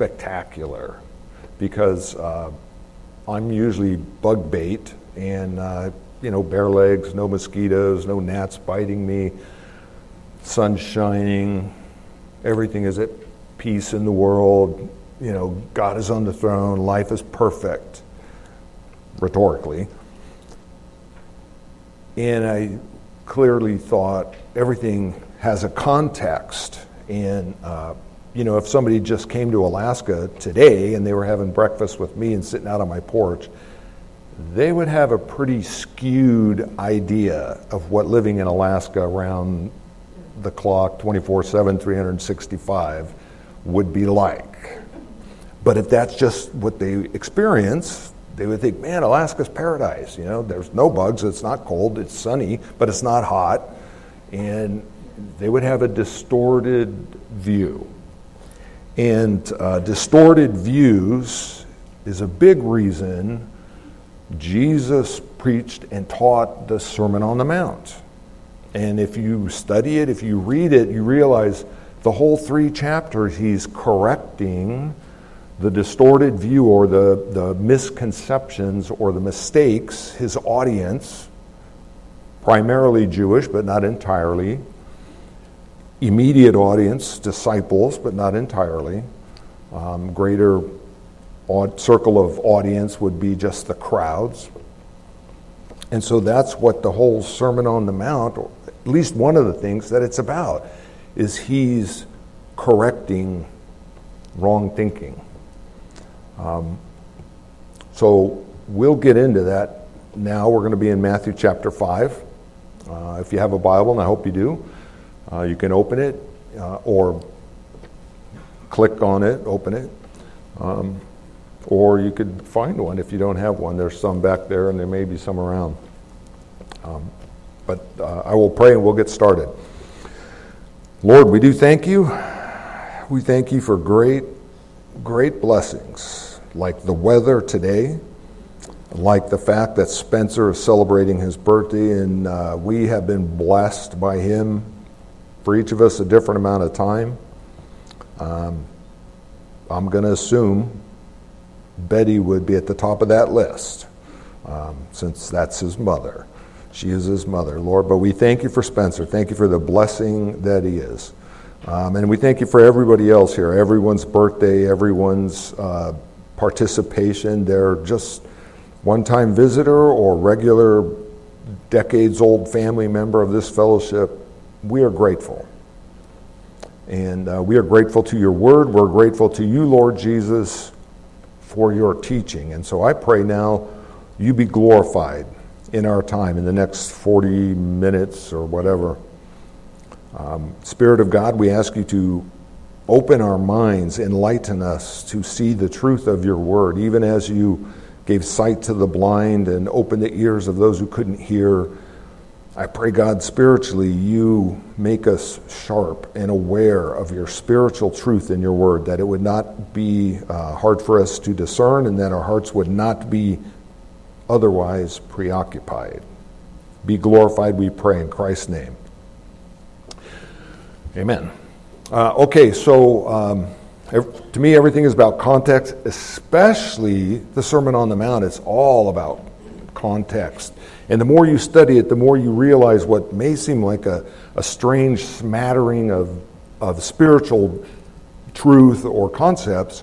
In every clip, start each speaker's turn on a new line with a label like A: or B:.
A: spectacular because uh, I'm usually bug bait and, uh, you know, bare legs, no mosquitoes, no gnats biting me, sun shining, everything is at peace in the world, you know, God is on the throne, life is perfect, rhetorically. And I clearly thought everything has a context. And, uh, you know, if somebody just came to Alaska today and they were having breakfast with me and sitting out on my porch, they would have a pretty skewed idea of what living in Alaska around the clock, 24 7, 365, would be like. But if that's just what they experience, they would think, man, Alaska's paradise. You know, there's no bugs, it's not cold, it's sunny, but it's not hot. And they would have a distorted view. And uh, distorted views is a big reason Jesus preached and taught the Sermon on the Mount. And if you study it, if you read it, you realize the whole three chapters he's correcting the distorted view or the, the misconceptions or the mistakes his audience, primarily Jewish but not entirely, immediate audience, disciples but not entirely, um, greater circle of audience would be just the crowds. And so that's what the whole Sermon on the Mount, or at least one of the things that it's about, is he's correcting wrong thinking. Um, so we'll get into that now. We're going to be in Matthew chapter 5. Uh, if you have a Bible, and I hope you do, uh, you can open it uh, or click on it, open it. Um, or you could find one if you don't have one. There's some back there, and there may be some around. Um, but uh, I will pray and we'll get started. Lord, we do thank you. We thank you for great, great blessings like the weather today, like the fact that Spencer is celebrating his birthday, and uh, we have been blessed by him for each of us a different amount of time. Um, I'm going to assume Betty would be at the top of that list um, since that's his mother. She is his mother, Lord. But we thank you for Spencer. Thank you for the blessing that he is. Um, and we thank you for everybody else here, everyone's birthday, everyone's uh, participation. They're just one time visitor or regular decades old family member of this fellowship. We are grateful. And uh, we are grateful to your word. We're grateful to you, Lord Jesus, for your teaching. And so I pray now you be glorified in our time, in the next 40 minutes or whatever. Um, Spirit of God, we ask you to Open our minds, enlighten us to see the truth of your word, even as you gave sight to the blind and opened the ears of those who couldn't hear. I pray, God, spiritually, you make us sharp and aware of your spiritual truth in your word, that it would not be uh, hard for us to discern and that our hearts would not be otherwise preoccupied. Be glorified, we pray, in Christ's name. Amen. Uh, okay, so um, to me, everything is about context, especially the Sermon on the Mount. It's all about context. And the more you study it, the more you realize what may seem like a, a strange smattering of, of spiritual truth or concepts.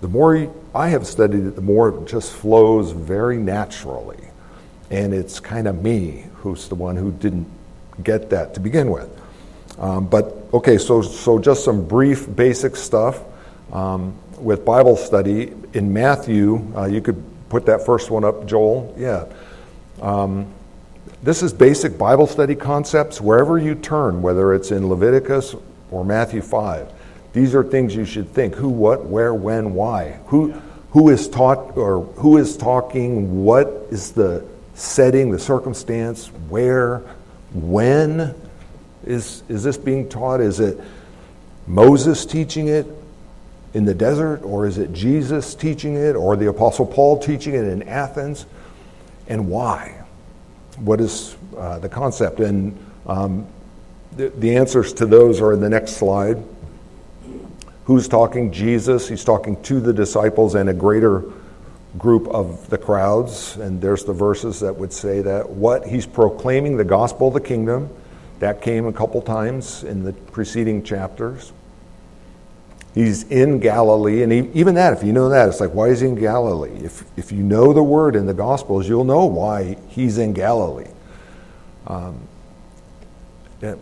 A: The more I have studied it, the more it just flows very naturally. And it's kind of me who's the one who didn't get that to begin with. Um, but okay, so, so just some brief basic stuff um, with Bible study. In Matthew, uh, you could put that first one up, Joel. Yeah. Um, this is basic Bible study concepts wherever you turn, whether it's in Leviticus or Matthew 5. These are things you should think who, what, where, when, why. Who, who is taught or who is talking, what is the setting, the circumstance, where, when, is, is this being taught? Is it Moses teaching it in the desert, or is it Jesus teaching it, or the Apostle Paul teaching it in Athens? And why? What is uh, the concept? And um, the, the answers to those are in the next slide. Who's talking? Jesus. He's talking to the disciples and a greater group of the crowds. And there's the verses that would say that. What? He's proclaiming the gospel of the kingdom. That came a couple times in the preceding chapters. He's in Galilee, and even that, if you know that, it's like, why is he in Galilee? If, if you know the word in the Gospels, you'll know why he's in Galilee. Um,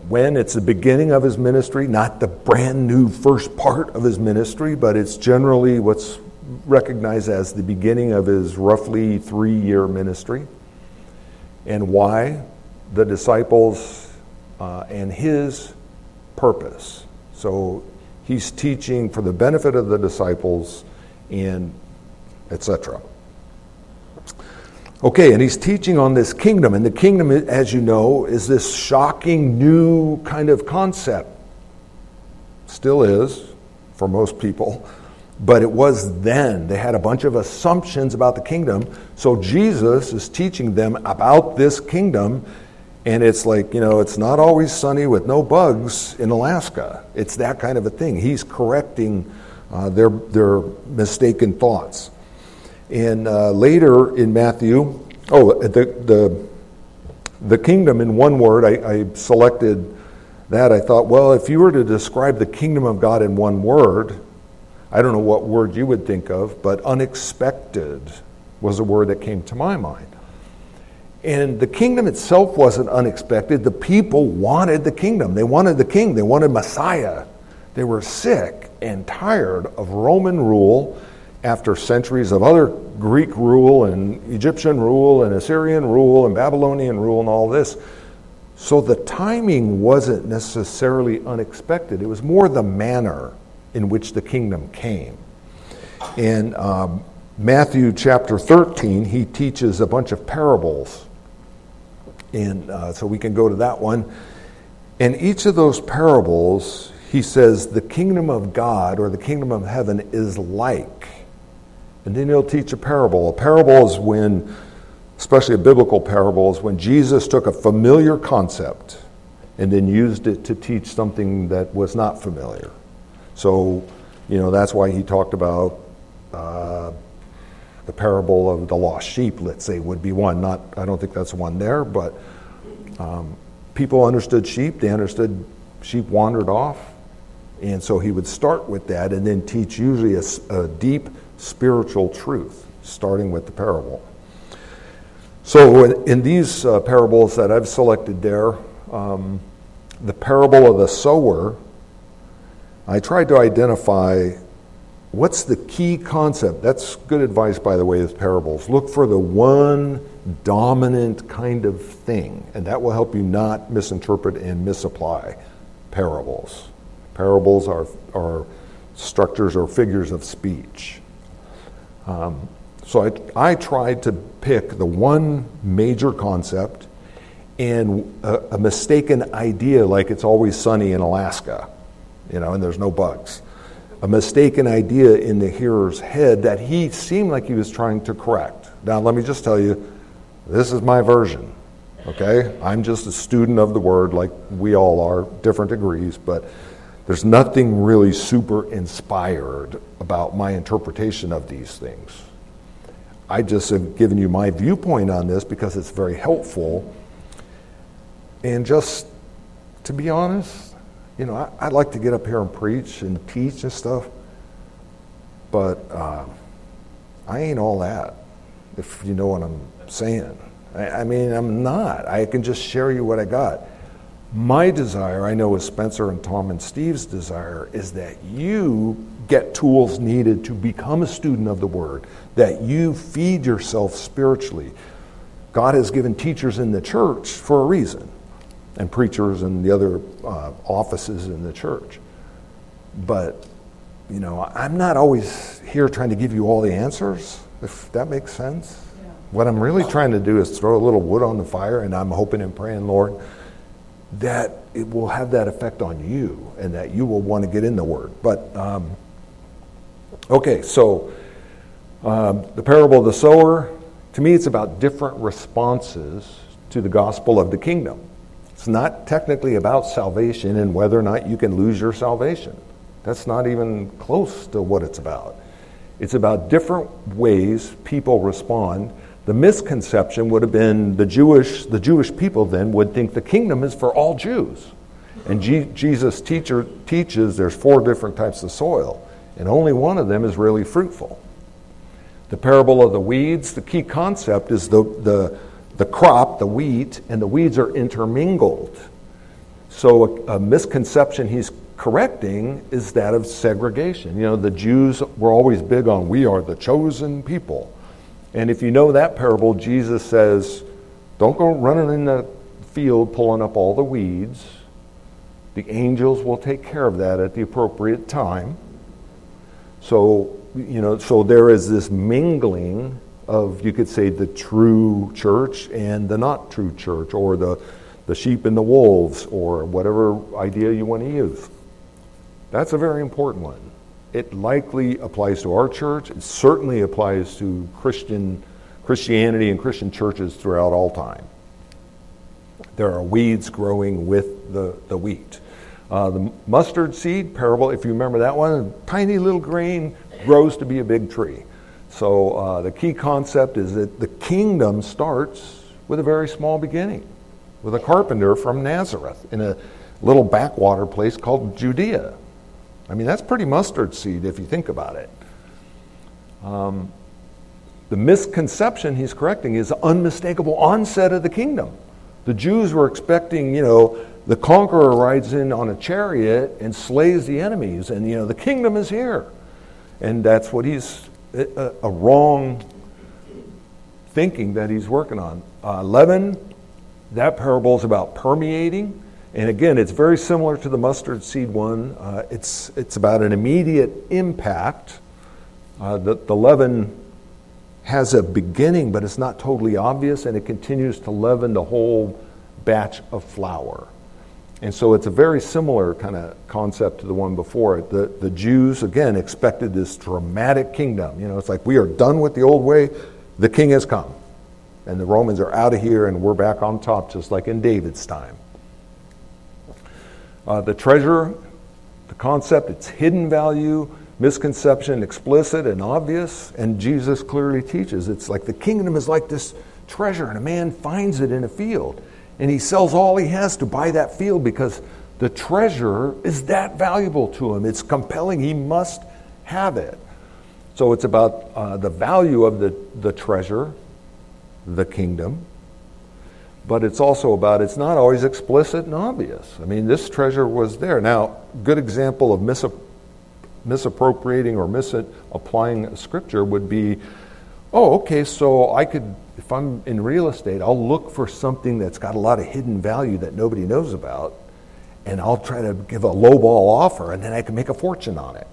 A: when it's the beginning of his ministry, not the brand new first part of his ministry, but it's generally what's recognized as the beginning of his roughly three year ministry. And why? The disciples uh, and his purpose. So he's teaching for the benefit of the disciples and etc. Okay, and he's teaching on this kingdom, and the kingdom, as you know, is this shocking new kind of concept. Still is for most people, but it was then. They had a bunch of assumptions about the kingdom. So Jesus is teaching them about this kingdom, and it's like, you know, it's not always sunny with no bugs in Alaska. It's that kind of a thing. He's correcting uh, their, their mistaken thoughts. And uh, later in Matthew, oh, the, the, the kingdom in one word, I, I selected that. I thought, well, if you were to describe the kingdom of God in one word, I don't know what word you would think of, but unexpected was a word that came to my mind. And the kingdom itself wasn't unexpected. The people wanted the kingdom. They wanted the king. They wanted Messiah. They were sick and tired of Roman rule after centuries of other Greek rule and Egyptian rule and Assyrian rule and Babylonian rule and all this. So the timing wasn't necessarily unexpected, it was more the manner in which the kingdom came. In um, Matthew chapter 13, he teaches a bunch of parables. And uh, so we can go to that one. In each of those parables, he says, the kingdom of God or the kingdom of heaven is like and then he'll teach a parable. A parable is when, especially a biblical parable, is when Jesus took a familiar concept and then used it to teach something that was not familiar. So, you know, that's why he talked about uh, the parable of the lost sheep, let's say, would be one. Not, I don't think that's one there, but um, people understood sheep. They understood sheep wandered off. And so he would start with that and then teach usually a, a deep spiritual truth, starting with the parable. So, in these uh, parables that I've selected there, um, the parable of the sower, I tried to identify what's the key concept. That's good advice, by the way, with parables. Look for the one dominant kind of thing, and that will help you not misinterpret and misapply parables. Parables are, are structures or figures of speech. Um, so I, I tried to pick the one major concept and a, a, mistaken idea like it's always sunny in Alaska, you know, and there's no bugs. A mistaken idea in the hearer's head that he seemed like he was trying to correct. Now, let me just tell you, this is my version, okay? I'm just a student of the word like we all are, different degrees, but there's nothing really super inspired about my interpretation of these things. I just have given you my viewpoint on this because it's very helpful. And just to be honest, you know, I, would like to get up here and preach and teach and stuff, but uh, I ain't all that, if you know what I'm saying. I, I mean, I'm not. I can just share you what I got. My desire, I know is Spencer and Tom and Steve's desire, is that you get tools needed to become a student of the Word, that you feed yourself spiritually. God has given teachers in the church for a reason, and preachers and the other uh, offices in the church. But, you know, I'm not always here trying to give you all the answers, if that makes sense. Yeah. What I'm really trying to do is throw a little wood on the fire, and I'm hoping and praying, Lord that it will have that effect on you and that you will want to get in the Word. But, um, okay, so um, the parable of the sower, to me, it's about different responses to the gospel of the kingdom. It's not technically about salvation and whether or not you can lose your salvation. That's not even close to what it's about. It's about different ways people respond. The misconception would have been the Jewish, the Jewish people then would think the kingdom is for all Jews. And G- Jesus teacher, teaches there's four different types of soil, and only one of them is really fruitful. The parable of the weeds, the key concept is the, the, the crop, the wheat, and the weeds are intermingled. So a, a misconception he's correcting is that of segregation. You know, the Jews were always big on we are the chosen people. And if you know that parable, Jesus says, don't go running in the field pulling up all the weeds. The angels will take care of that at the appropriate time. So, you know, so there is this mingling of, you could say, the true church and the not true church, or the, the sheep and the wolves, or whatever idea you want to use. That's a very important one. It likely applies to our church. It certainly applies to Christian Christianity and Christian churches throughout all time. There are weeds growing with the, the wheat. Uh, the mustard seed parable, if you remember that one, tiny little grain grows to be a big tree. So uh, the key concept is that the kingdom starts with a very small beginning, with a carpenter from Nazareth in a little backwater place called Judea. I mean, that's pretty mustard seed if you think about it. Um, the misconception he's correcting is the unmistakable onset of the kingdom. The Jews were expecting, you know, the conqueror rides in on a chariot and slays the enemies, and, you know, the kingdom is here. And that's what he's, a, a wrong thinking that he's working on. Uh, leaven, that parable is about permeating. And again, it's very similar to the mustard seed one. Uh, it's, it's about an immediate impact. Uh, the, the leaven has a beginning, but it's not totally obvious, and it continues to leaven the whole batch of flour. And so it's a very similar kind of concept to the one before it. The, the Jews, again, expected this dramatic kingdom. You know, it's like we are done with the old way, the king has come. And the Romans are out of here, and we're back on top, just like in David's time. Uh, the treasure, the concept, its hidden value, misconception, explicit and obvious, and Jesus clearly teaches. It's like the kingdom is like this treasure, and a man finds it in a field, and he sells all he has to buy that field because the treasure is that valuable to him. It's compelling. He must have it. So it's about uh, the value of the, the treasure, the kingdom, but it's also about it's not always explicit and obvious. I mean, this treasure was there. Now, good example of misappropriating or misapplying scripture would be oh, okay, so I could, if I'm in real estate, I'll look for something that's got a lot of hidden value that nobody knows about, and I'll try to give a lowball offer, and then I can make a fortune on it.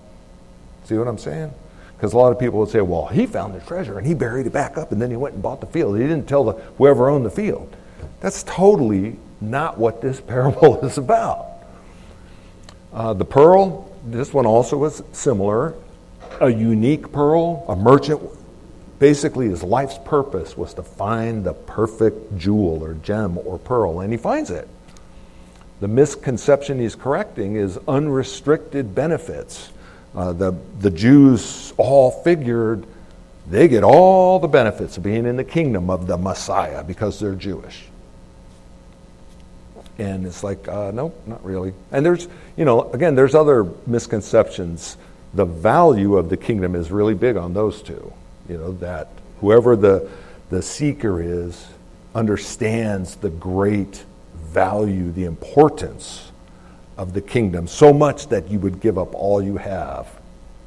A: See what I'm saying? Because a lot of people would say, well, he found the treasure and he buried it back up and then he went and bought the field. He didn't tell the, whoever owned the field. That's totally not what this parable is about. Uh, the pearl, this one also was similar. A unique pearl, a merchant, basically his life's purpose was to find the perfect jewel or gem or pearl, and he finds it. The misconception he's correcting is unrestricted benefits. Uh, the, the Jews all figured they get all the benefits of being in the kingdom of the Messiah because they're Jewish. And it's like, uh, no, not really. And there's, you know, again, there's other misconceptions. The value of the kingdom is really big on those two. You know, that whoever the, the seeker is understands the great value, the importance of the kingdom, so much that you would give up all you have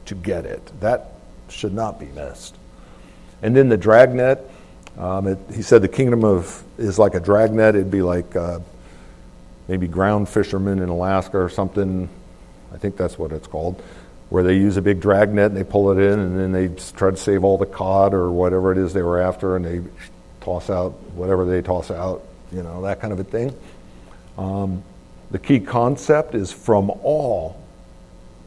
A: to get it. That should not be missed. And then the dragnet, um, it, he said the kingdom of is like a dragnet. It'd be like uh, maybe ground fishermen in Alaska or something. I think that's what it's called, where they use a big drag net and they pull it in and then they try to save all the cod or whatever it is they were after and they toss out whatever they toss out, you know, that kind of a thing. Um, the key concept is from all,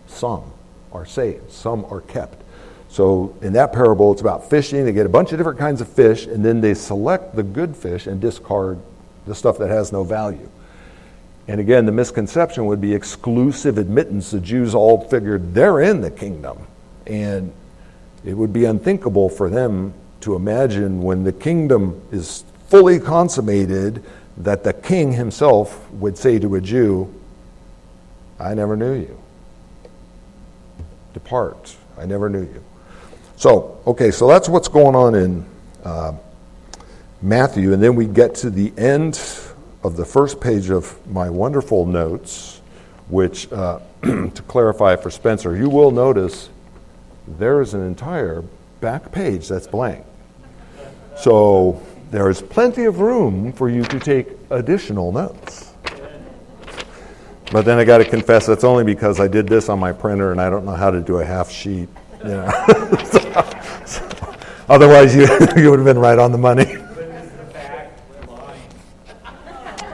A: some are saved, some are kept. So in that parable, it's about fishing. They get a bunch of different kinds of fish, and then they select the good fish and discard the stuff that has no value. And again, the misconception would be exclusive admittance. The Jews all figured they're in the kingdom. And it would be unthinkable for them to imagine when the kingdom is fully consummated that the king himself would say to a Jew, I never knew you. Depart. I never knew you. So, okay, so that's what's going on in uh, Matthew. And then we get to the end of the first page of my wonderful notes, which, uh, to clarify for Spencer, you will notice there is an entire back page that's blank. So there is plenty of room for you to take additional notes. But then I got to confess, that's only because I did this on my printer and I don't know how to do a half sheet. Know? so, so, otherwise, you, you would have been right on the money.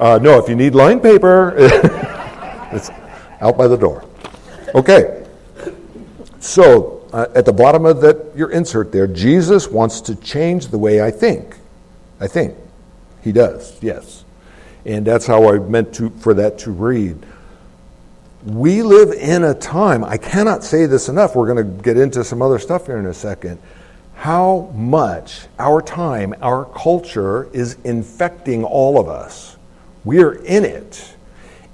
A: Uh, no, if you need line paper, it's out by the door. Okay. So, uh, at the bottom of that, your insert there, Jesus wants to change the way I think. I think. He does, yes. And that's how I meant to, for that to read. We live in a time, I cannot say this enough, we're going to get into some other stuff here in a second, how much our time, our culture is infecting all of us. We're in it.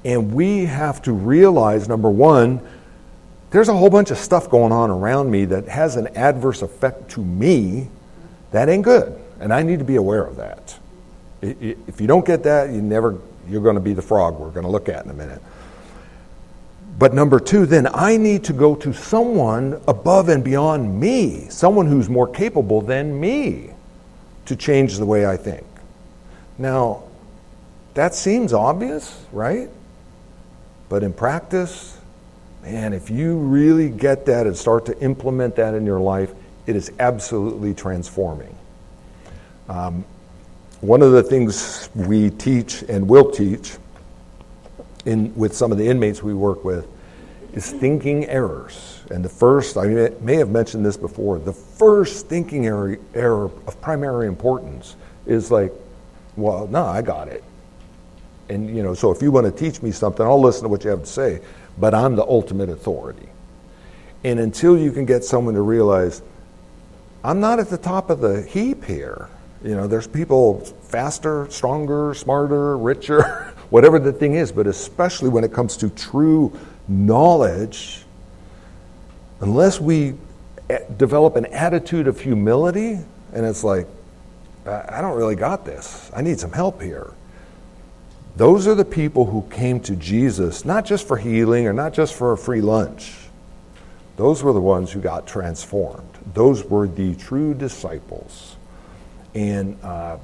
A: And we have to realize number one, there's a whole bunch of stuff going on around me that has an adverse effect to me. That ain't good. And I need to be aware of that. If you don't get that, you never, you're going to be the frog we're going to look at in a minute. But number two, then I need to go to someone above and beyond me, someone who's more capable than me to change the way I think. Now, that seems obvious, right? But in practice, man, if you really get that and start to implement that in your life, it is absolutely transforming. Um, one of the things we teach and will teach in, with some of the inmates we work with is thinking errors. And the first, I may have mentioned this before, the first thinking error, error of primary importance is like, well, no, I got it. And, you know, so if you want to teach me something, I'll listen to what you have to say, but I'm the ultimate authority. And until you can get someone to realize, I'm not at the top of the heap here. You know, there's people faster, stronger, smarter, richer, whatever the thing is, but especially when it comes to true knowledge, unless we eh, develop an attitude of humility, and it's like, I don't really got this, I need some help here. Those are the people who came to Jesus, not just for healing or not just for a free lunch. Those were the ones who got transformed. Those were the true disciples. And uh,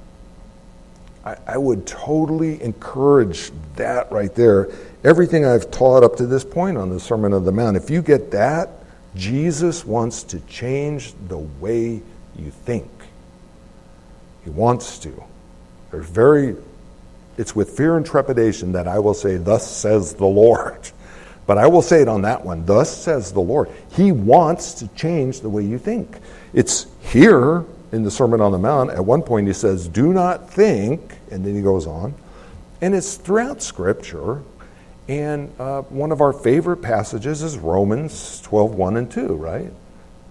A: I, I would totally encourage that right there. Everything I've taught up to this point on the Sermon on the Mount, if you get that, Jesus wants to change the way you think. He wants to. There's very it's with fear and trepidation that I will say, Thus says the Lord. But I will say it on that one, Thus says the Lord. He wants to change the way you think. It's here in the Sermon on the Mount. At one point, he says, Do not think, and then he goes on. And it's throughout Scripture. And uh, one of our favorite passages is Romans 12, 1 and 2, right?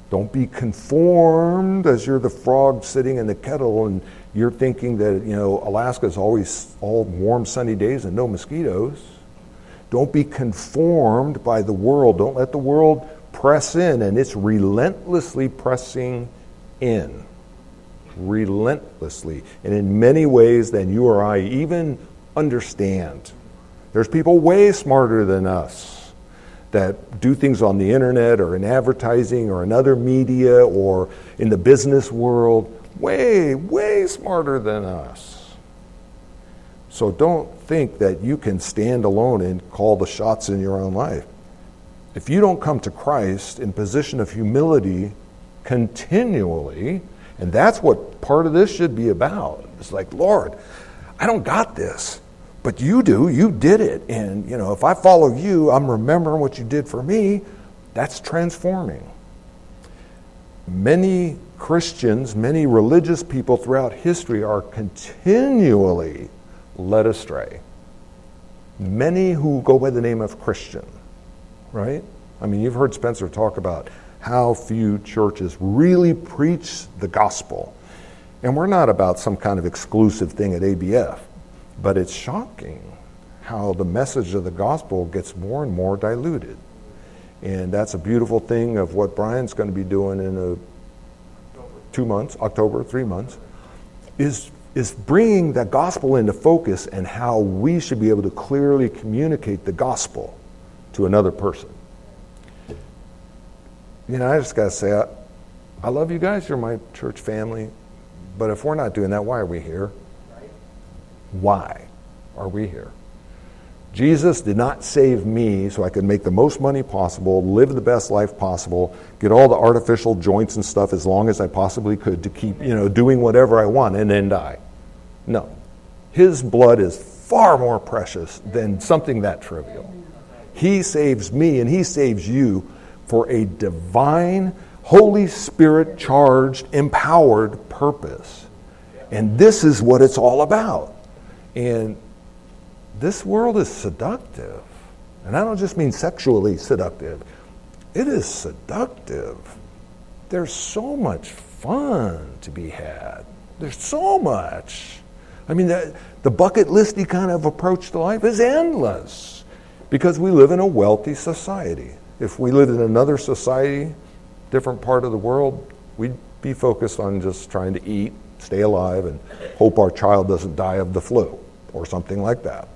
A: Don't be conformed as you're the frog sitting in the kettle and you're thinking that, you know, Alaska is always all warm, sunny days and no mosquitoes. Don't be conformed by the world. Don't let the world press in, and it's relentlessly pressing in. Relentlessly. And in many ways than you or I even understand. There's people way smarter than us that do things on the internet or in advertising or in other media or in the business world way, way smarter than us. So don't think that you can stand alone and call the shots in your own life. If you don't come to Christ in position of humility continually, and that's what part of this should be about. It's like, Lord, I don't got this, but you do. You did it. And, you know, if I follow you, I'm remembering what you did for me. That's transforming. Many Christians, many religious people throughout history are continually led astray. many who go by the name of Christian, right? I mean, you've heard Spencer talk about how few churches really preach the gospel. And we're not about some kind of exclusive thing at ABF, but it's shocking how the message of the gospel gets more and more diluted. And that's a beautiful thing of what Brian's going to be doing in a, two months, October, three months, is, is bringing the gospel into focus and how we should be able to clearly communicate the gospel to another person. You know, I just got to say, I, I love you guys. You're my church family. But if we're not doing that, why are we here? Why are we here? Jesus did not save me so I could make the most money possible, live the best life possible, get all the artificial joints and stuff as long as I possibly could to keep, you know, doing whatever I want and then die. No. His blood is far more precious than something that trivial. He saves me and he saves you for a divine, Holy Spirit charged, empowered purpose. And this is what it's all about. And this world is seductive. And I don't just mean sexually seductive, it is seductive. There's so much fun to be had. There's so much. I mean, the, the bucket listy kind of approach to life is endless because we live in a wealthy society. If we lived in another society, different part of the world, we'd be focused on just trying to eat, stay alive, and hope our child doesn't die of the flu or something like that.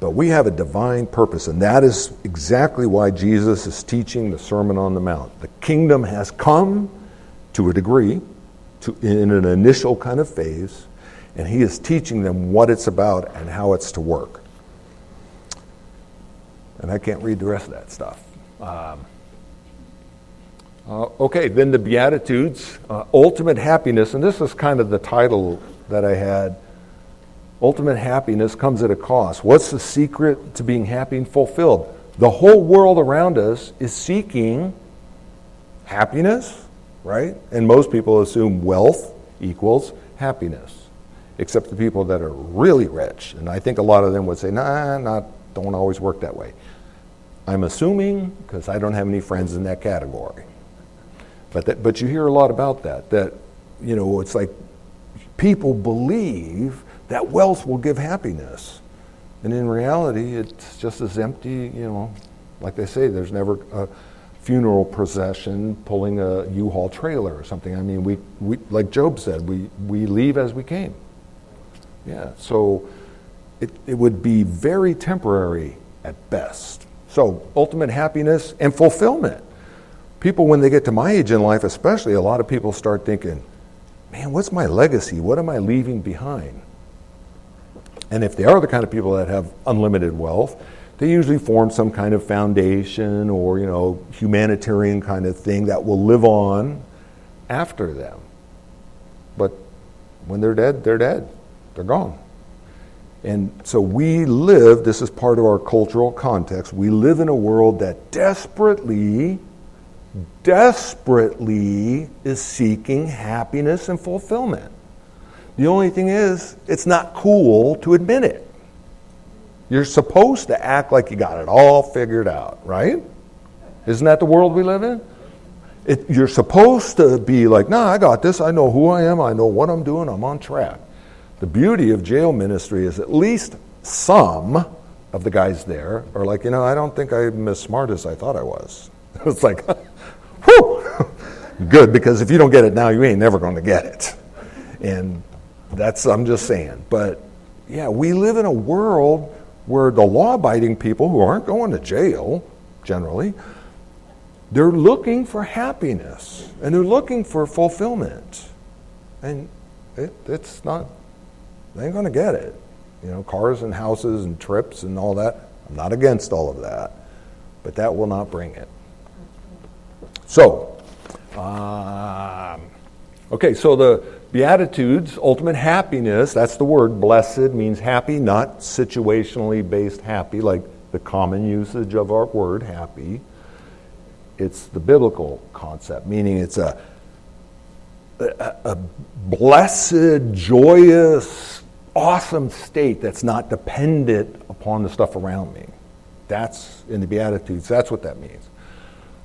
A: But we have a divine purpose, and that is exactly why Jesus is teaching the Sermon on the Mount. The kingdom has come to a degree, to, in an initial kind of phase, and he is teaching them what it's about and how it's to work. And I can't read the rest of that stuff. Um, uh, okay, then the Beatitudes, uh, ultimate happiness, and this is kind of the title that I had Ultimate happiness comes at a cost. What's the secret to being happy and fulfilled? The whole world around us is seeking happiness, right? And most people assume wealth equals happiness, except the people that are really rich. And I think a lot of them would say, nah, not, don't always work that way. I'm assuming, because I don't have any friends in that category. But, that, but you hear a lot about that, that, you know, it's like people believe that wealth will give happiness. And in reality, it's just as empty, you know, like they say, there's never a funeral procession pulling a U-Haul trailer or something. I mean, we, we like Job said, we, we leave as we came. Yeah, so it, it would be very temporary at best. So, ultimate happiness and fulfillment. People, when they get to my age in life, especially, a lot of people start thinking, man, what's my legacy? What am I leaving behind? And if they are the kind of people that have unlimited wealth, they usually form some kind of foundation or, you know, humanitarian kind of thing that will live on after them. But when they're dead, they're dead. They're gone. And so we live, this is part of our cultural context, we live in a world that desperately, desperately is seeking happiness and fulfillment. The only thing is, it's not cool to admit it. You're supposed to act like you got it all figured out, right? Isn't that the world we live in? It, you're supposed to be like, nah, I got this. I know who I am. I know what I'm doing. I'm on track. The beauty of jail ministry is at least some of the guys there are like, you know, I don't think I'm as smart as I thought I was. it's like, whew, good, because if you don't get it now, you ain't never going to get it. And that's, I'm just saying. But yeah, we live in a world where the law abiding people who aren't going to jail, generally, they're looking for happiness and they're looking for fulfillment. And it, it's not, they ain't going to get it. You know, cars and houses and trips and all that. I'm not against all of that, but that will not bring it. So, um, okay, so the Beatitudes, ultimate happiness, that's the word. Blessed means happy, not situationally based happy, like the common usage of our word happy. It's the biblical concept, meaning it's a, a, a blessed, joyous, awesome state that's not dependent upon the stuff around me. That's in the Beatitudes, that's what that means.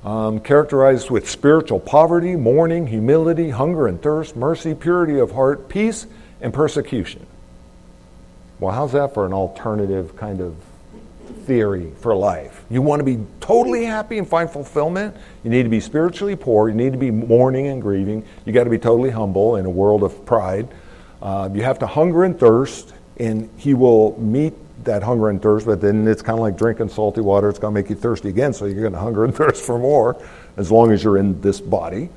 A: Um, characterized with spiritual poverty, mourning, humility, hunger and thirst, mercy, purity of heart, peace, and persecution. Well, how's that for an alternative kind of theory for life? You want to be totally happy and find fulfillment? You need to be spiritually poor. You need to be mourning and grieving. You got to be totally humble in a world of pride. Uh, you have to hunger and thirst, and He will meet that hunger and thirst, but then it's kind of like drinking salty water. It's going to make you thirsty again, so you're going to hunger and thirst for more as long as you're in this body.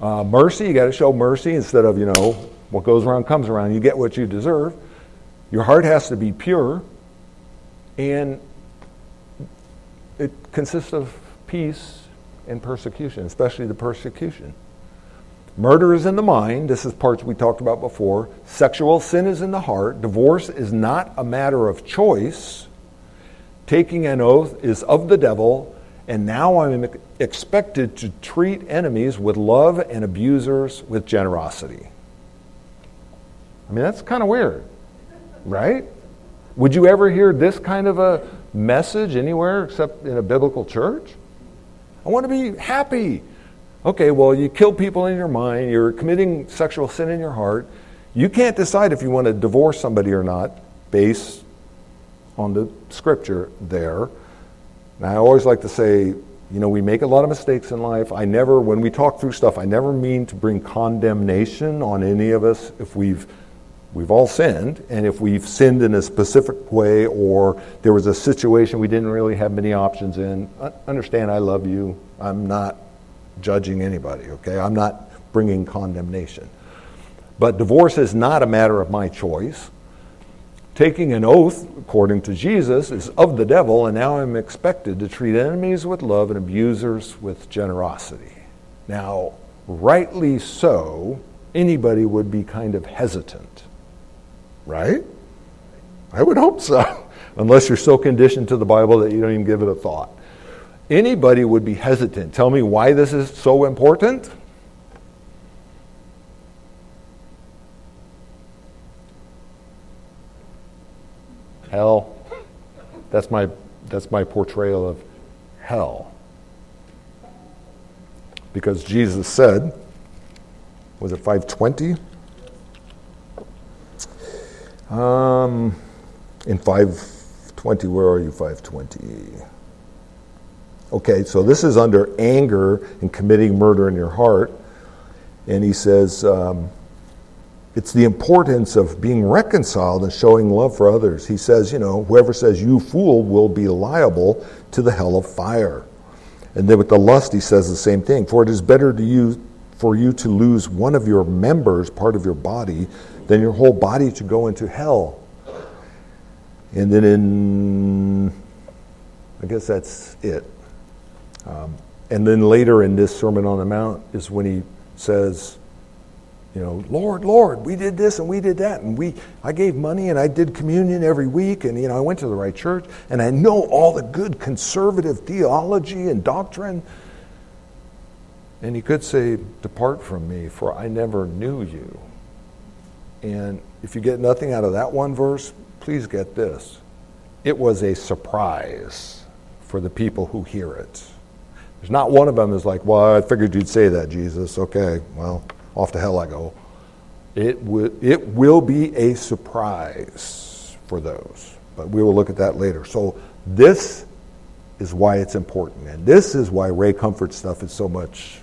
A: Uh, mercy, you got to show mercy instead of, you know, what goes around comes around. You get what you deserve. Your heart has to be pure, and it consists of peace and persecution, especially the persecution. Murder is in the mind. This is parts we talked about before. Sexual sin is in the heart. Divorce is not a matter of choice. Taking an oath is of the devil. And now I'm expected to treat enemies with love and abusers with generosity. I mean, that's kind of weird, right? Would you ever hear this kind of a message anywhere except in a biblical church? I want to be happy. Okay, well, you kill people in your mind, you're committing sexual sin in your heart. You can't decide if you want to divorce somebody or not based on the scripture there. And I always like to say, you know, we make a lot of mistakes in life. I never, when we talk through stuff, I never mean to bring condemnation on any of us if we've we've all sinned, and if we've sinned in a specific way or there was a situation we didn't really have many options in, understand I love you. I'm not judging anybody, okay? I'm not bringing condemnation. But divorce is not a matter of my choice. Taking an oath, according to Jesus, is of the devil, and now I'm expected to treat enemies with love and abusers with generosity. Now, rightly so, anybody would be kind of hesitant, right? I would hope so, unless you're so conditioned to the Bible that you don't even give it a thought anybody would be hesitant. Tell me why this is so important? Hell. That's my, that's my portrayal of hell. Because Jesus said, was it 520? Um, in 520, where are you, 520? Okay, so this is under anger and committing murder in your heart. And he says, um, it's the importance of being reconciled and showing love for others. He says, you know, whoever says you fool will be liable to the hell of fire. And then with the lust, he says the same thing. For it is better to you, for you to lose one of your members, part of your body, than your whole body to go into hell. And then in, I guess that's it. Um, and then later in this Sermon on the Mount is when he says, you know, Lord, Lord, we did this and we did that, and we, I gave money and I did communion every week, and you know, I went to the right church, and I know all the good conservative theology and doctrine. And he could say, Depart from me, for I never knew you. And if you get nothing out of that one verse, please get this. It was a surprise for the people who hear it. There's not one of them is like, well, I figured you'd say that, Jesus. Okay, well, off to hell I go. It, w- it will be a surprise for those, but we will look at that later. So, this is why it's important. And this is why Ray Comfort stuff is so much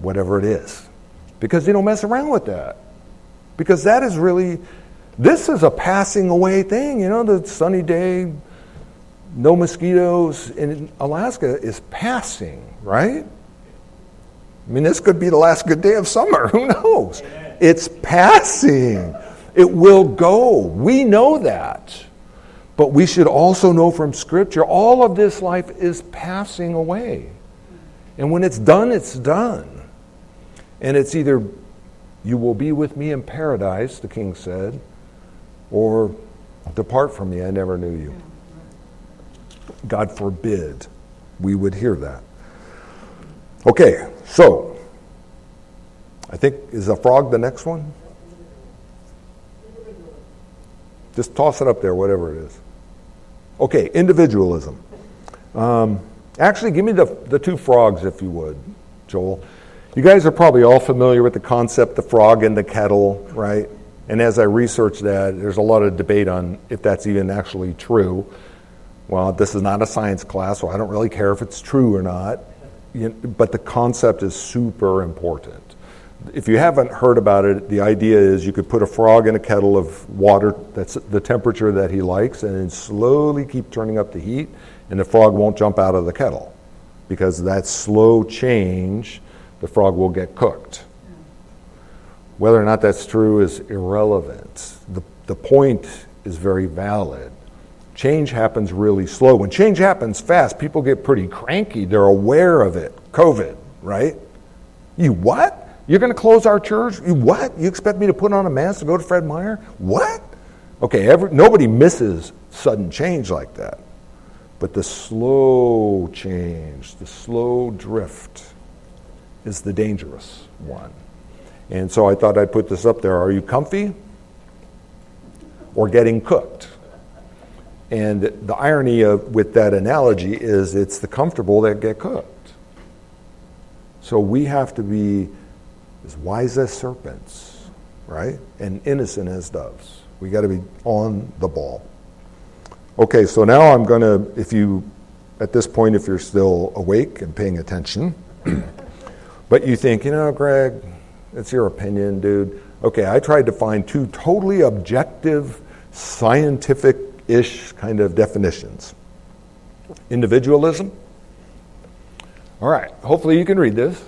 A: whatever it is. Because you don't mess around with that. Because that is really, this is a passing away thing. You know, the sunny day, no mosquitoes in Alaska is passing, right? I mean, this could be the last good day of summer. Who knows? It's passing. It will go. We know that. But we should also know from Scripture all of this life is passing away. And when it's done, it's done. And it's either you will be with me in paradise, the king said, or depart from me, I never knew you. God forbid we would hear that. Okay, so I think, is a frog the next one? Just toss it up there, whatever it is. Okay, individualism. Um, actually, give me the, the two frogs, if you would, Joel. You guys are probably all familiar with the concept, the frog in the kettle, right? And as I researched that, there's a lot of debate on if that's even actually true. Well, this is not a science class, so I don't really care if it's true or not. But the concept is super important. If you haven't heard about it, the idea is you could put a frog in a kettle of water that's the temperature that he likes, and then slowly keep turning up the heat, and the frog won't jump out of the kettle because that slow change, the frog will get cooked. Whether or not that's true is irrelevant. The, the point is very valid. Change happens really slow. When change happens fast, people get pretty cranky. They're aware of it. COVID, right? You what? You're going to close our church? You what? You expect me to put on a mask to go to Fred Meyer? What? Okay, every, nobody misses sudden change like that. But the slow change, the slow drift, is the dangerous one. And so I thought I'd put this up there. Are you comfy or getting cooked? And the irony of, with that analogy is it's the comfortable that get cooked. So we have to be as wise as serpents, right? And innocent as doves. We got to be on the ball. Okay, so now I'm going to, if you, at this point, if you're still awake and paying attention, but you think, you know, Greg, it's your opinion, dude. Okay, I tried to find two totally objective, scientific ish kind of definitions. Individualism. All right, hopefully you can read this.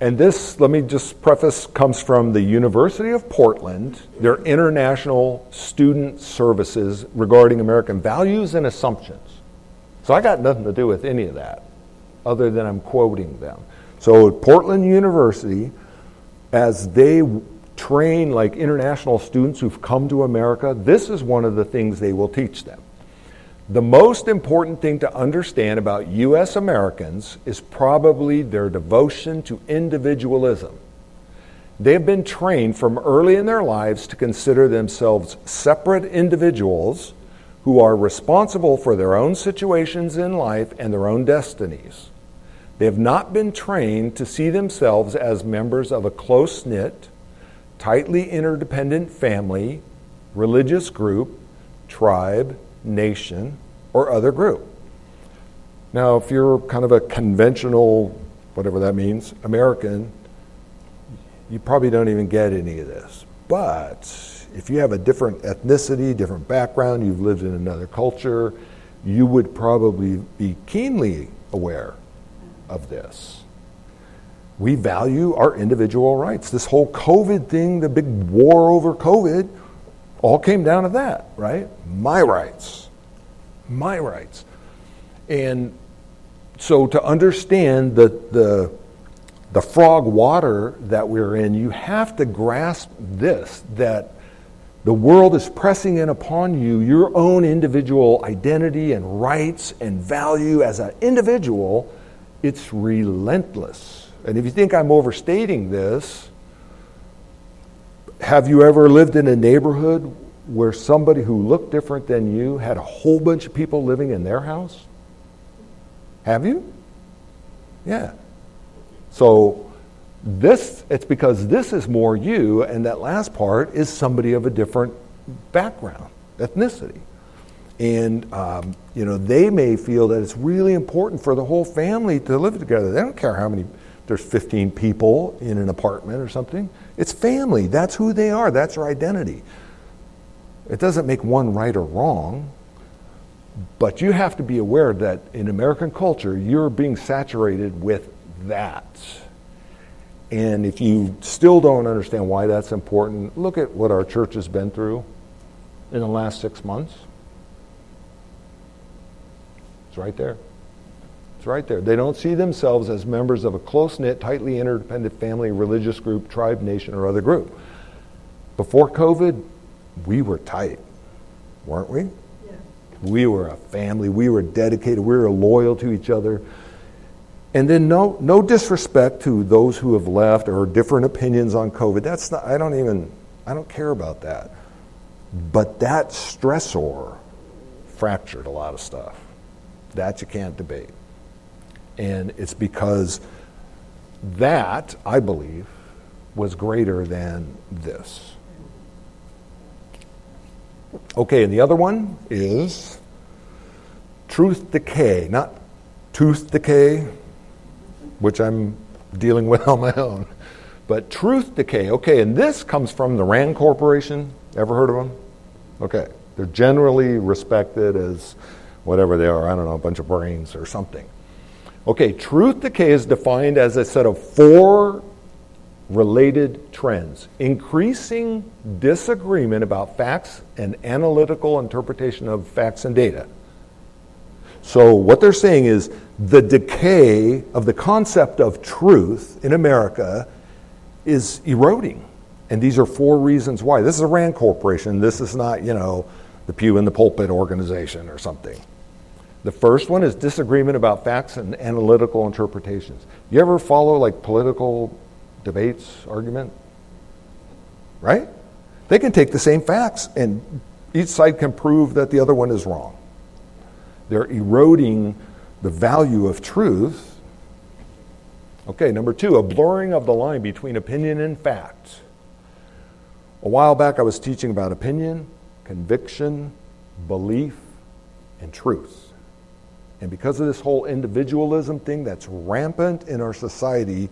A: And this, let me just preface, comes from the University of Portland, their international student services regarding American values and assumptions. So I got nothing to do with any of that, other than I'm quoting them. So Portland University, as they train like international students who've come to America, this is one of the things they will teach them. The most important thing to understand about U.S. Americans is probably their devotion to individualism. They have been trained from early in their lives to consider themselves separate individuals who are responsible for their own situations in life and their own destinies. They have not been trained to see themselves as members of a close knit, tightly interdependent family, religious group, tribe, nation, or other group. Now, if you're kind of a conventional, whatever that means, American, you probably don't even get any of this. But if you have a different ethnicity, different background, you've lived in another culture, you would probably be keenly aware of this. We value our individual rights. This whole COVID thing, the big war over COVID, all came down to that, right? My rights. My rights. And so to understand the, the, the frog water that we're in, you have to grasp this that the world is pressing in upon you your own individual identity and rights and value as an individual. It's relentless. And if you think I'm overstating this, have you ever lived in a neighborhood where somebody who looked different than you had a whole bunch of people living in their house? Have you? Yeah. So this it's because this is more you and that last part is somebody of a different background, ethnicity. And um, you know, they may feel that it's really important for the whole family to live together. They don't care how many there's 15 people in an apartment or something. It's family. That's who they are. That's their identity. It doesn't make one right or wrong, but you have to be aware that in American culture, you're being saturated with that. And if you still don't understand why that's important, look at what our church has been through in the last six months. It's right there. It's right there. They don't see themselves as members of a close knit, tightly interdependent family, religious group, tribe, nation, or other group. Before COVID, we were tight, weren't we? Yeah. We were a family. We were dedicated. We were loyal to each other. And then no, no disrespect to those who have left or different opinions on COVID. That's not, I don't even, I don't care about that. But that stressor fractured a lot of stuff. That you can't debate. And it's because that, I believe, was greater than this. Okay, and the other one is truth decay, not tooth decay, which I'm dealing with on my own, but truth decay. Okay, and this comes from the Rand Corporation. Ever heard of them? Okay, they're generally respected as whatever they are. I don't know, a bunch of brains or something. Okay, truth decay is defined as a set of four related trends increasing disagreement about facts and analytical interpretation of facts and data. So, what they're saying is the decay of the concept of truth in America is eroding. And these are four reasons why. This is a RAND corporation. This is not, you know, the Pew in the Pulpit organization or something. The first one is disagreement about facts and analytical interpretations. You ever follow like political debates, argument? Right? They can take the same facts and each side can prove that the other one is wrong. They're eroding the value of truth. Okay, number two, a blurring of the line between opinion and fact. A while back, I was teaching about opinion, conviction, belief, and truth. And because of this whole individualism thing that's rampant in our society,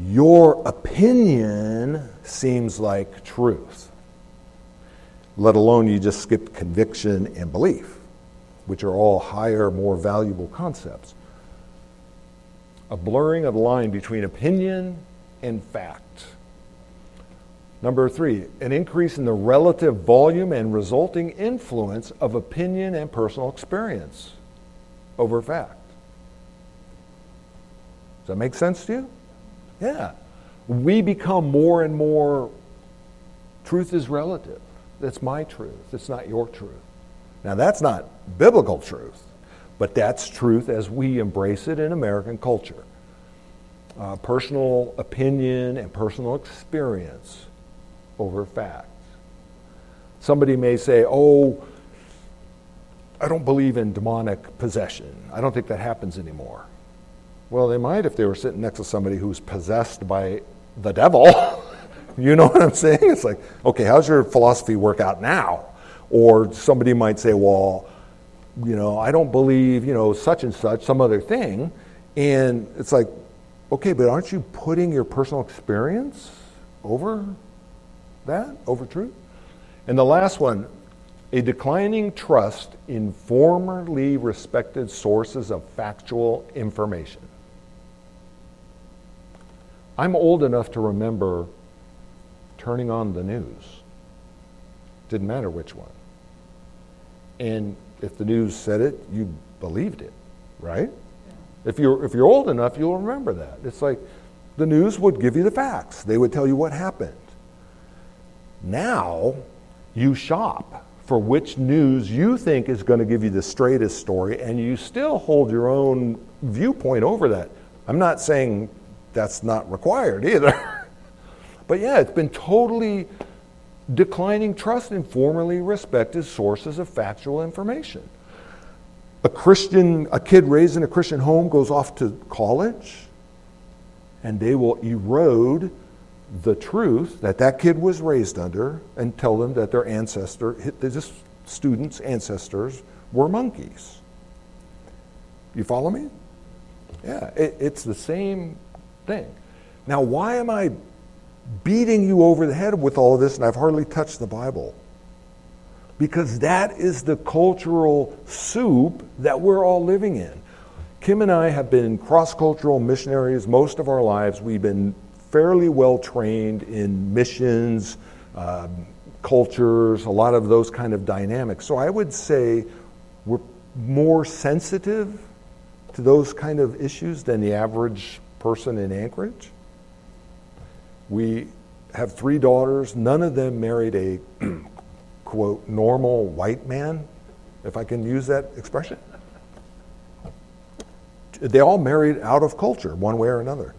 A: your opinion seems like truth, let alone you just skip conviction and belief, which are all higher, more valuable concepts. A blurring of the line between opinion and fact. Number three, an increase in the relative volume and resulting influence of opinion and personal experience over fact. Does that make sense to you? Yeah. We become more and more, truth is relative. That's my truth. It's not your truth. Now, that's not biblical truth, but that's truth as we embrace it in American culture. Uh, personal opinion and personal experience over facts. Somebody may say, oh, I don't believe in demonic possession. I don't think that happens anymore. Well, they might if they were sitting next to somebody who's possessed by the devil. you know what I'm saying? It's like, okay, how's your philosophy work out now? Or somebody might say, well, you know, I don't believe, you know, such and such, some other thing. And it's like, okay, but aren't you putting your personal experience over that, over truth? And the last one, a declining trust in formerly respected sources of factual information. I'm old enough to remember turning on the news. Didn't matter which one. And if the news said it, you believed it, right? If you're, if you're old enough, you'll remember that. It's like the news would give you the facts, they would tell you what happened. Now, you shop for which news you think is going to give you the straightest story, and you still hold your own viewpoint over that. I'm not saying that's not required either. but yeah, it's been totally declining trust in formerly respected sources of factual information. A Christian, a kid raised in a Christian home goes off to college, and they will erode the truth that that kid was raised under and tell them that their ancestor, this student's ancestors, were monkeys. You follow me? Yeah, it, it's the same thing. Now, why am I beating you over the head with all of this and I've hardly touched the Bible? Because that is the cultural soup that we're all living in. Kim and I have been cross cultural missionaries most of our lives. We've been fairly well trained in missions, um, cultures, a lot of those kind of dynamics. So I would say we're more sensitive to those kind of issues than the average person in Anchorage. We have three daughters. None of them married a, quote, normal white man, if I can use that expression. They all married out of culture, one way or another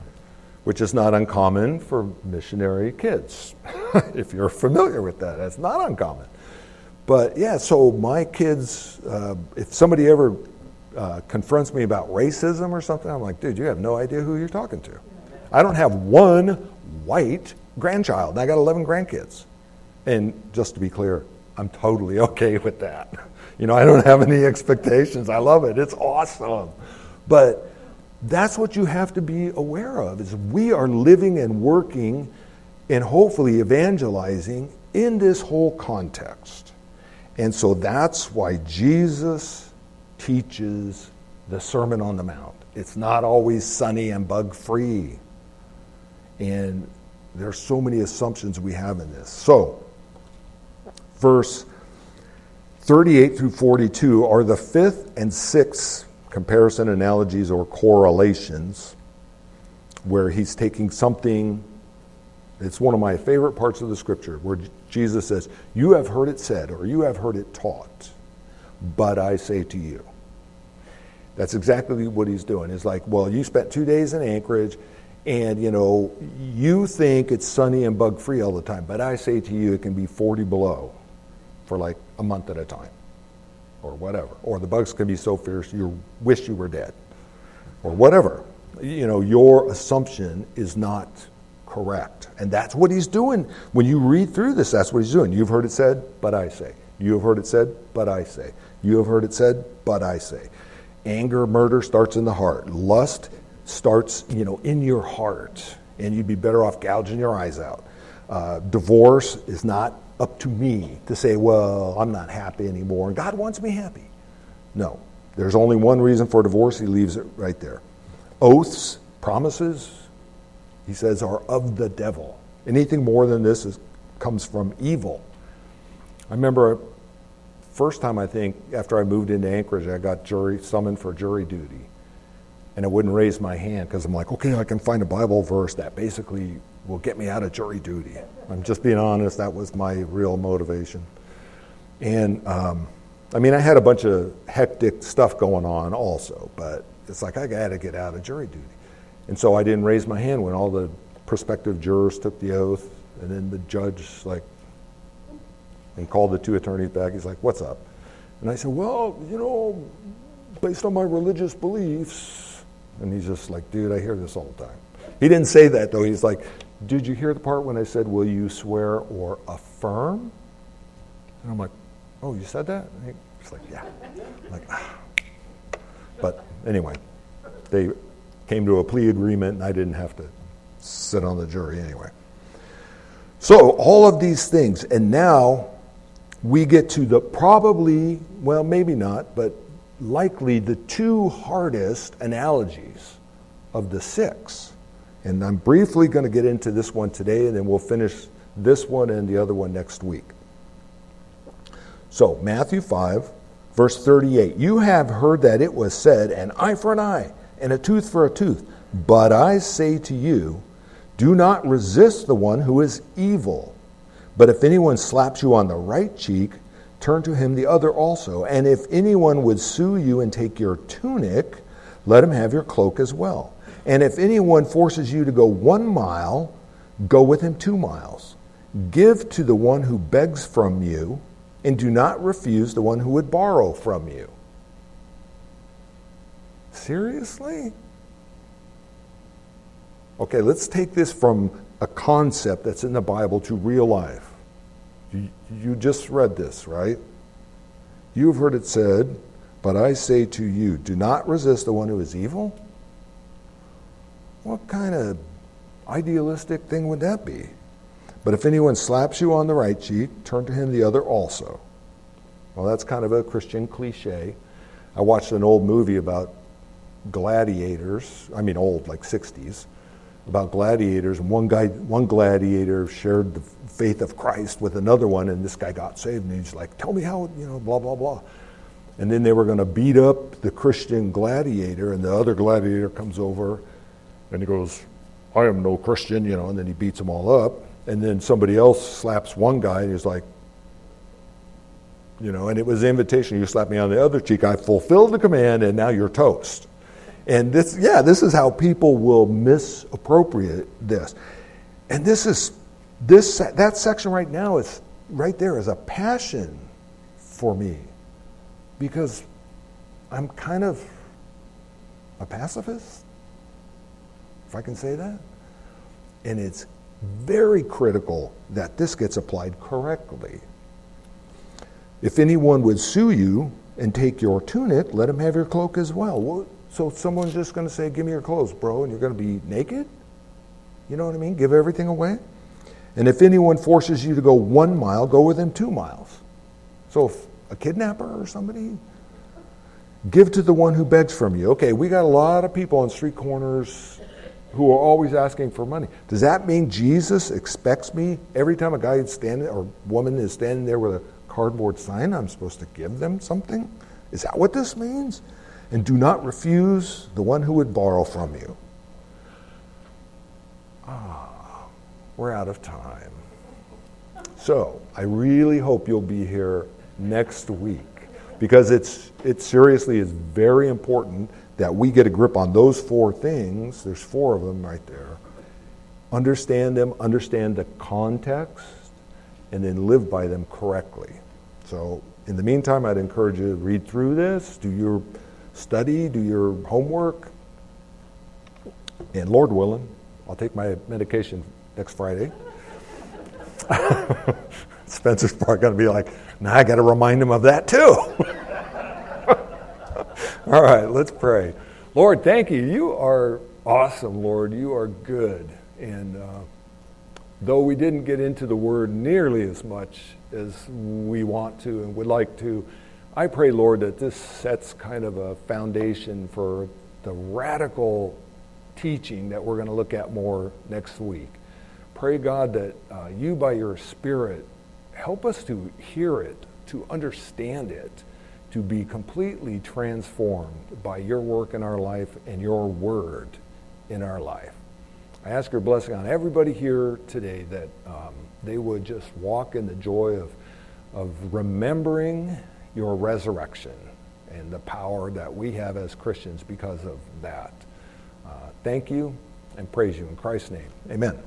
A: which is not uncommon for missionary kids. if you're familiar with that. That's not uncommon. But yeah, so my kids, uh, if somebody ever uh, confronts me about racism or something, I'm like, dude, you have no idea who you're talking to. I don't have one white grandchild, and I got 11 grandkids. And just to be clear, I'm totally okay with that. You know, I don't have any expectations. I love it. It's awesome. But that's what you have to be aware of is we are living and working and hopefully evangelizing in this whole context. And so that's why Jesus teaches the Sermon on the Mount. It's not always sunny and bug free. And there's so many assumptions we have in this. So, verse 38 through 42 are the fifth and sixth comparison analogies or correlations where he's taking something it's one of my favorite parts of the scripture where Jesus says, You have heard it said, or you have heard it taught, but I say to you. That's exactly what he's doing. It's like, well, you spent two days in Anchorage, and you know, you think it's sunny and bug free all the time, but I say to you, it can be 40 below for like a month at a time, or whatever. Or the bugs can be so fierce you wish you were dead, or whatever. You know, your assumption is not correct. And that's what he's doing. When you read through this, that's what he's doing. You've heard it said, but I say. You have heard it said, but I say. You have heard it said, but I say. Anger, murder starts in the heart. Lust starts, you know, in your heart. And you'd be better off gouging your eyes out. Uh, divorce is not up to me to say, well, I'm not happy anymore. And God wants me happy. No. There's only one reason for divorce. He leaves it right there. Oaths, promises, he says, are of the devil. Anything more than this is, comes from evil. I remember first time I think after I moved into Anchorage, I got jury summoned for jury duty, and I wouldn't raise my hand because I'm like, okay, I can find a Bible verse that basically will get me out of jury duty. I'm just being honest. That was my real motivation, and um, I mean, I had a bunch of hectic stuff going on also, but it's like I got to get out of jury duty. And so I didn't raise my hand when all the prospective jurors took the oath, and then the judge like and called the two attorneys back. He's like, "What's up?" And I said, "Well, you know, based on my religious beliefs." And he's just like, "Dude, I hear this all the time." He didn't say that though. He's like, "Did you hear the part when I said, "Will you swear or affirm?" And I'm like, "Oh, you said that?" He's like, "Yeah." I'm like, ah. but anyway, they came to a plea agreement, and I didn't have to sit on the jury anyway. So, all of these things, and now we get to the probably, well, maybe not, but likely the two hardest analogies of the six. And I'm briefly going to get into this one today, and then we'll finish this one and the other one next week. So, Matthew 5, verse 38 You have heard that it was said, an eye for an eye and a tooth for a tooth. But I say to you, do not resist the one who is evil. But if anyone slaps you on the right cheek, turn to him the other also. And if anyone would sue you and take your tunic, let him have your cloak as well. And if anyone forces you to go one mile, go with him two miles. Give to the one who begs from you, and do not refuse the one who would borrow from you. Seriously? Okay, let's take this from a concept that's in the Bible to real life. You, just read this, right? You've heard it said, but I say to you, do not resist the one who is evil. What kind of idealistic thing would that be? But if anyone slaps you on the right cheek, turn to him the other also. Well, that's kind of a Christian cliche. I watched an old movie about gladiators, I mean old, like 60s, about gladiators. And one guy, one gladiator shared the faith of Christ with another one, and this guy got saved. And he's like, "Tell me how, you know, blah blah blah." And then they were going to beat up the Christian gladiator, and the other gladiator comes over, and he goes, "I am no Christian," you know. And then he beats them all up. And then somebody else slaps one guy, and he's like, you know, and it was the invitation. You slap me on the other cheek. I fulfilled the command, and now you're toast. And this, yeah, this is how people will misappropriate this. And this is this, that section right now is right there is a passion for me because I'm kind of a pacifist, I can say that. And it's very critical that this gets applied correctly. If anyone would sue you and take your tunic, let him have your cloak as well. well so someone's just going to say, Give me your clothes, bro, and you're going to be naked? You know what I mean? Give everything away? And if anyone forces you to go one mile, go with him two miles. So if a kidnapper or somebody, give to the one who begs from you. Okay, we got a lot of people on street corners who are always asking for money. Does that mean Jesus expects me every time a guy is standing or woman is standing there with a cardboard sign, I'm supposed to give them something? Is that what this means? And do not refuse the one who would borrow from you. Ah, we're out of time. So I really hope you'll be here next week because it's it seriously is very important that we get a grip on those four things. There's four of them right there. Understand them, understand the context, and then live by them correctly. So, in the meantime, I'd encourage you to read through this, do your study, do your homework, and Lord willing, I'll take my medication next Friday. Spencer's probably going to be like, now I got to remind him of that too. All right, let's pray. Lord, thank you. You are awesome, Lord. You are good. And uh, though we didn't get into the word nearly as much as we want to and would like to, I pray, Lord, that this sets kind of a foundation for the radical teaching that we're going to look at more next week. Pray, God, that uh, you, by your Spirit, help us to hear it, to understand it, to be completely transformed by your work in our life and your word in our life. I ask your blessing on everybody here today that um, they would just walk in the joy of, of remembering your resurrection and the power that we have as Christians because of that. Uh, thank you and praise you in Christ's name. Amen.